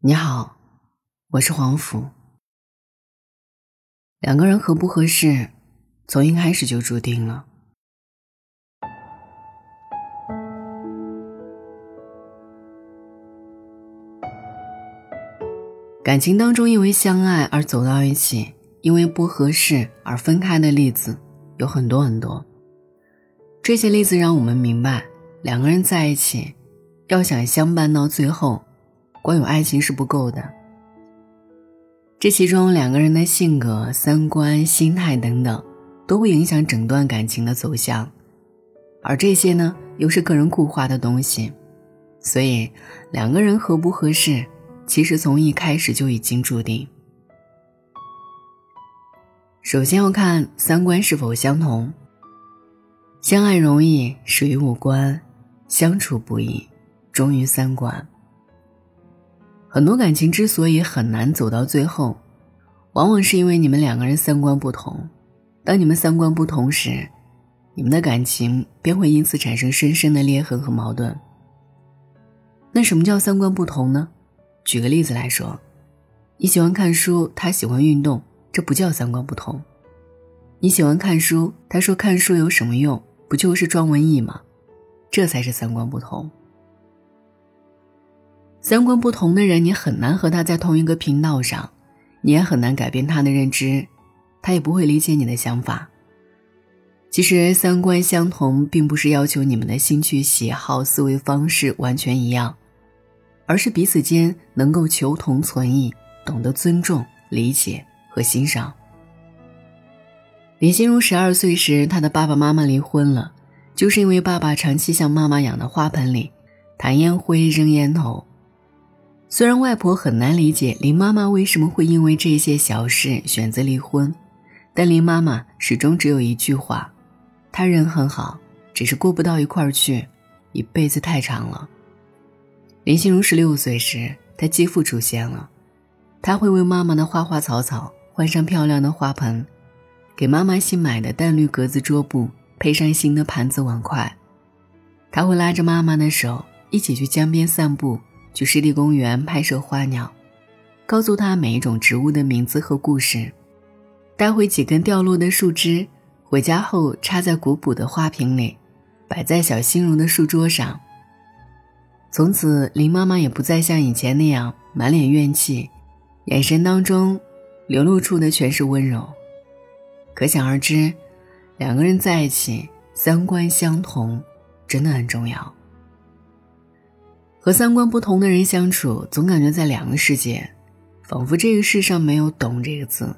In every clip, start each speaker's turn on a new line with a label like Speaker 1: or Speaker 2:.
Speaker 1: 你好，我是黄甫。两个人合不合适，从一开始就注定了。感情当中，因为相爱而走到一起，因为不合适而分开的例子有很多很多。这些例子让我们明白，两个人在一起，要想相伴到最后。光有爱情是不够的，这其中两个人的性格、三观、心态等等，都会影响整段感情的走向，而这些呢，又是个人固化的东西，所以两个人合不合适，其实从一开始就已经注定。首先要看三观是否相同，相爱容易始于五官，相处不易忠于三观。很多感情之所以很难走到最后，往往是因为你们两个人三观不同。当你们三观不同时，你们的感情便会因此产生深深的裂痕和矛盾。那什么叫三观不同呢？举个例子来说，你喜欢看书，他喜欢运动，这不叫三观不同。你喜欢看书，他说看书有什么用？不就是装文艺吗？这才是三观不同。三观不同的人，你很难和他在同一个频道上，你也很难改变他的认知，他也不会理解你的想法。其实三观相同，并不是要求你们的兴趣喜好、思维方式完全一样，而是彼此间能够求同存异，懂得尊重、理解和欣赏。林心如十二岁时，她的爸爸妈妈离婚了，就是因为爸爸长期向妈妈养的花盆里弹烟灰、扔烟头。虽然外婆很难理解林妈妈为什么会因为这些小事选择离婚，但林妈妈始终只有一句话：“她人很好，只是过不到一块儿去，一辈子太长了。”林心如十六岁时，她继父出现了，他会为妈妈的花花草草换上漂亮的花盆，给妈妈新买的淡绿格子桌布配上新的盘子碗筷，他会拉着妈妈的手一起去江边散步。去湿地公园拍摄花鸟，告诉他每一种植物的名字和故事，带回几根掉落的树枝，回家后插在古朴的花瓶里，摆在小新荣的书桌上。从此，林妈妈也不再像以前那样满脸怨气，眼神当中流露出的全是温柔。可想而知，两个人在一起，三观相同，真的很重要。和三观不同的人相处，总感觉在两个世界，仿佛这个世上没有“懂”这个字。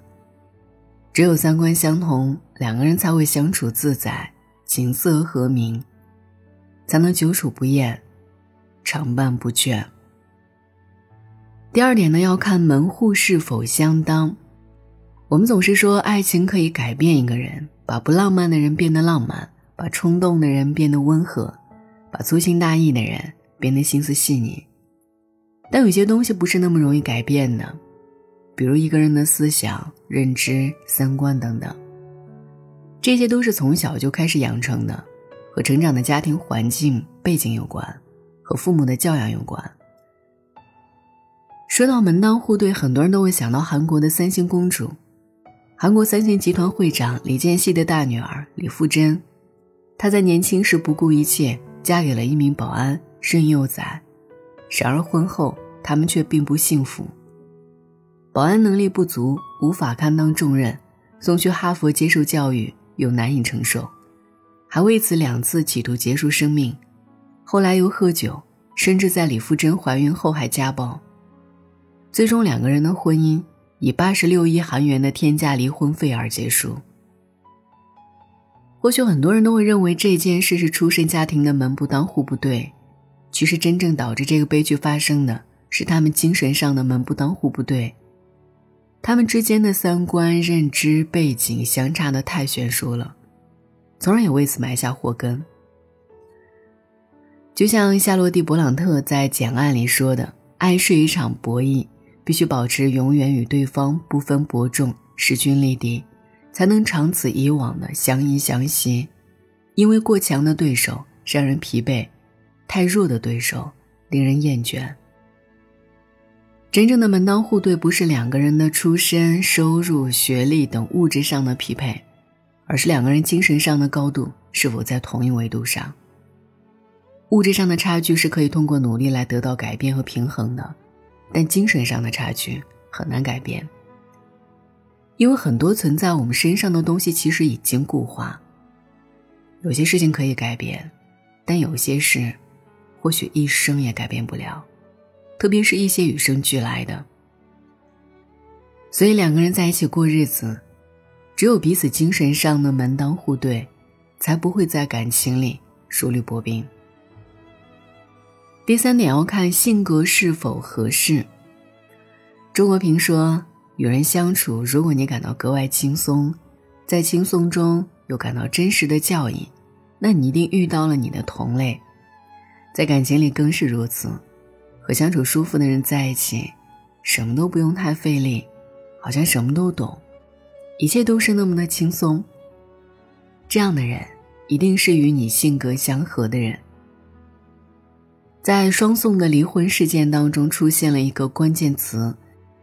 Speaker 1: 只有三观相同，两个人才会相处自在，琴瑟和鸣，才能久处不厌，常伴不倦。第二点呢，要看门户是否相当。我们总是说，爱情可以改变一个人，把不浪漫的人变得浪漫，把冲动的人变得温和，把粗心大意的人。变得心思细腻，但有些东西不是那么容易改变的，比如一个人的思想、认知、三观等等，这些都是从小就开始养成的，和成长的家庭环境背景有关，和父母的教养有关。说到门当户对，很多人都会想到韩国的三星公主，韩国三星集团会长李健熙的大女儿李富真，她在年轻时不顾一切嫁给了一名保安。生幼崽，然而婚后他们却并不幸福。保安能力不足，无法堪当重任，送去哈佛接受教育又难以承受，还为此两次企图结束生命。后来又喝酒，甚至在李富珍怀孕后还家暴。最终两个人的婚姻以八十六亿韩元的天价离婚费而结束。或许很多人都会认为这件事是出身家庭的门不当户不对。其实，真正导致这个悲剧发生的是他们精神上的门不当户不对，他们之间的三观、认知、背景相差的太悬殊了，从而也为此埋下祸根。就像夏洛蒂·勃朗特在《简爱》里说的：“爱是一场博弈，必须保持永远与对方不分伯仲、势均力敌，才能长此以往的相依相惜。因为过强的对手让人疲惫。”太弱的对手令人厌倦。真正的门当户对，不是两个人的出身、收入、学历等物质上的匹配，而是两个人精神上的高度是否在同一维度上。物质上的差距是可以通过努力来得到改变和平衡的，但精神上的差距很难改变，因为很多存在我们身上的东西其实已经固化。有些事情可以改变，但有些事，或许一生也改变不了。特别是一些与生俱来的，所以两个人在一起过日子，只有彼此精神上的门当户对，才不会在感情里如履薄冰。第三点要看性格是否合适。周国平说：“与人相处，如果你感到格外轻松，在轻松中又感到真实的教益，那你一定遇到了你的同类。在感情里更是如此。”和相处舒服的人在一起，什么都不用太费力，好像什么都懂，一切都是那么的轻松。这样的人一定是与你性格相合的人。在双宋的离婚事件当中，出现了一个关键词，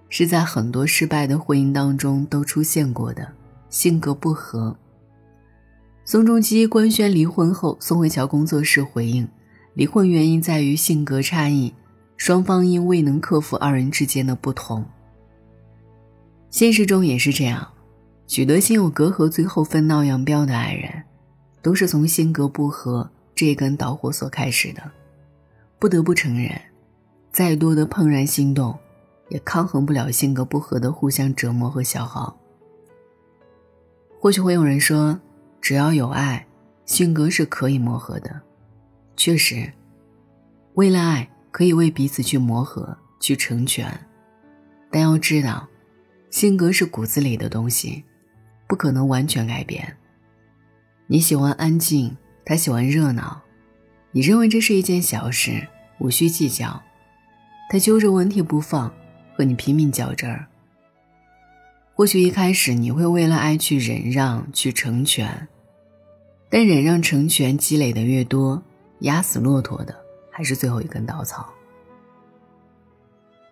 Speaker 1: 是在很多失败的婚姻当中都出现过的——性格不合。宋仲基官宣离婚后，宋慧乔工作室回应，离婚原因在于性格差异。双方因未能克服二人之间的不同，现实中也是这样，许多心有隔阂、最后分道扬镳的爱人，都是从性格不合这根导火索开始的。不得不承认，再多的怦然心动，也抗衡不了性格不合的互相折磨和消耗。或许会有人说，只要有爱，性格是可以磨合的。确实，为了爱。可以为彼此去磨合、去成全，但要知道，性格是骨子里的东西，不可能完全改变。你喜欢安静，他喜欢热闹，你认为这是一件小事，无需计较，他揪着问题不放，和你拼命较真儿。或许一开始你会为了爱去忍让、去成全，但忍让、成全积累的越多，压死骆驼的。还是最后一根稻草。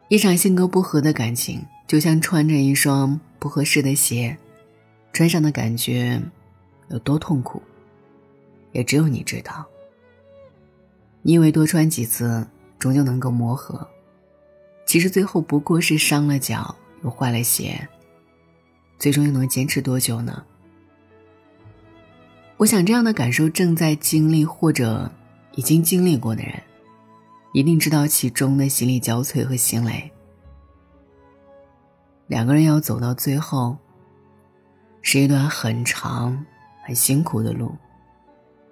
Speaker 1: 一场性格不合的感情，就像穿着一双不合适的鞋，穿上的感觉有多痛苦，也只有你知道。你以为多穿几次，终究能够磨合，其实最后不过是伤了脚，又坏了鞋，最终又能坚持多久呢？我想，这样的感受正在经历或者已经经历过的人。一定知道其中的心力交瘁和心累。两个人要走到最后，是一段很长、很辛苦的路，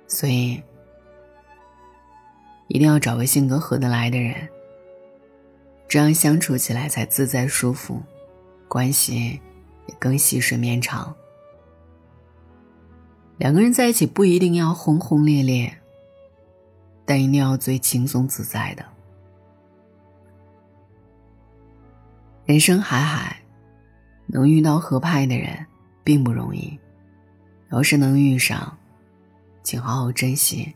Speaker 1: 所以一定要找个性格合得来的人，这样相处起来才自在舒服，关系也更细水绵长。两个人在一起不一定要轰轰烈烈。但一定要最轻松自在的。人生海海，能遇到合拍的人并不容易。要是能遇上，请好好珍惜。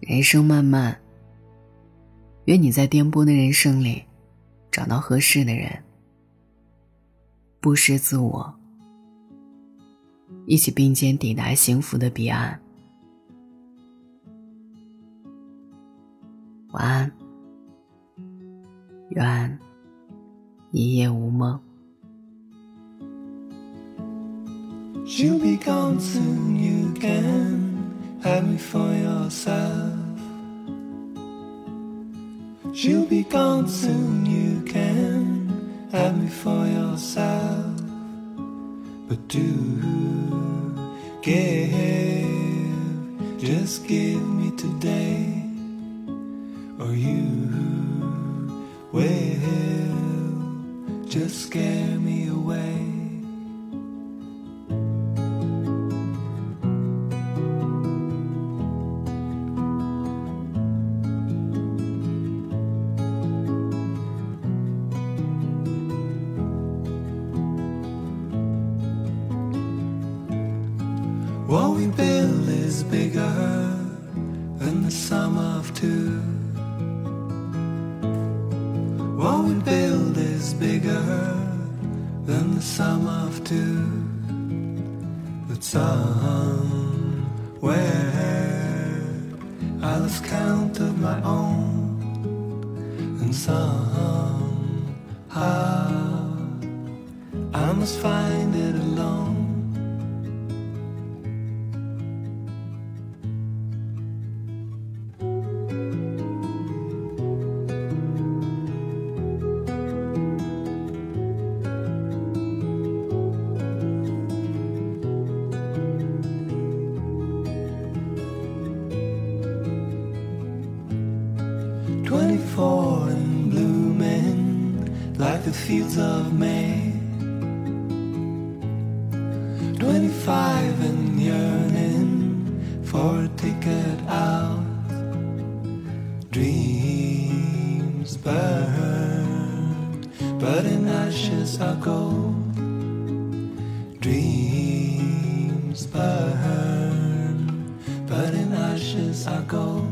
Speaker 1: 人生漫漫，愿你在颠簸的人生里找到合适的人，不失自我，一起并肩抵达幸福的彼岸。晚安，愿一夜无梦。She'll be gone soon, you can have me for yourself. She'll be gone soon, you can have me for yourself. But do give, just give me today or you will just scare me away. What we build is bigger than the sum two.
Speaker 2: But somewhere I lost count of my own, and somehow I must find it alone. Fields of May. Twenty-five and yearning for a ticket out. Dreams burn, but in ashes are gold. Dreams burn, but in ashes are gold.